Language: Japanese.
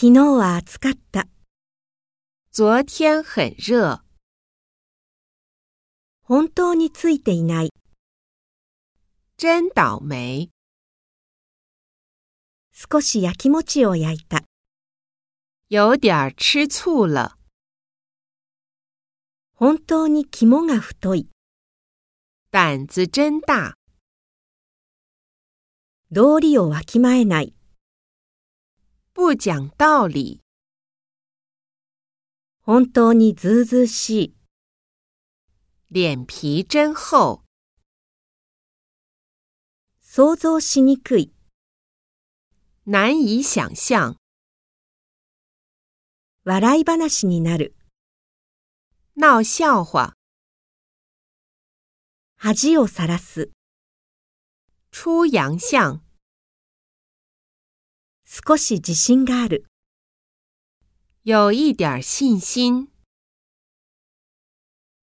昨日は暑かった。昨天很热。本当についていない。真倒霉。少し焼き餅を焼いた。有点儿吃醋了。本当に肝が太い。胆子真大。道理をわきまえない。不讲道理。本当にずうずうしい。脸皮真厚。想像しにくい。难以想象。笑い話になる。闹笑话。恥をさらす。出洋相。少し自信がある。有一点信心。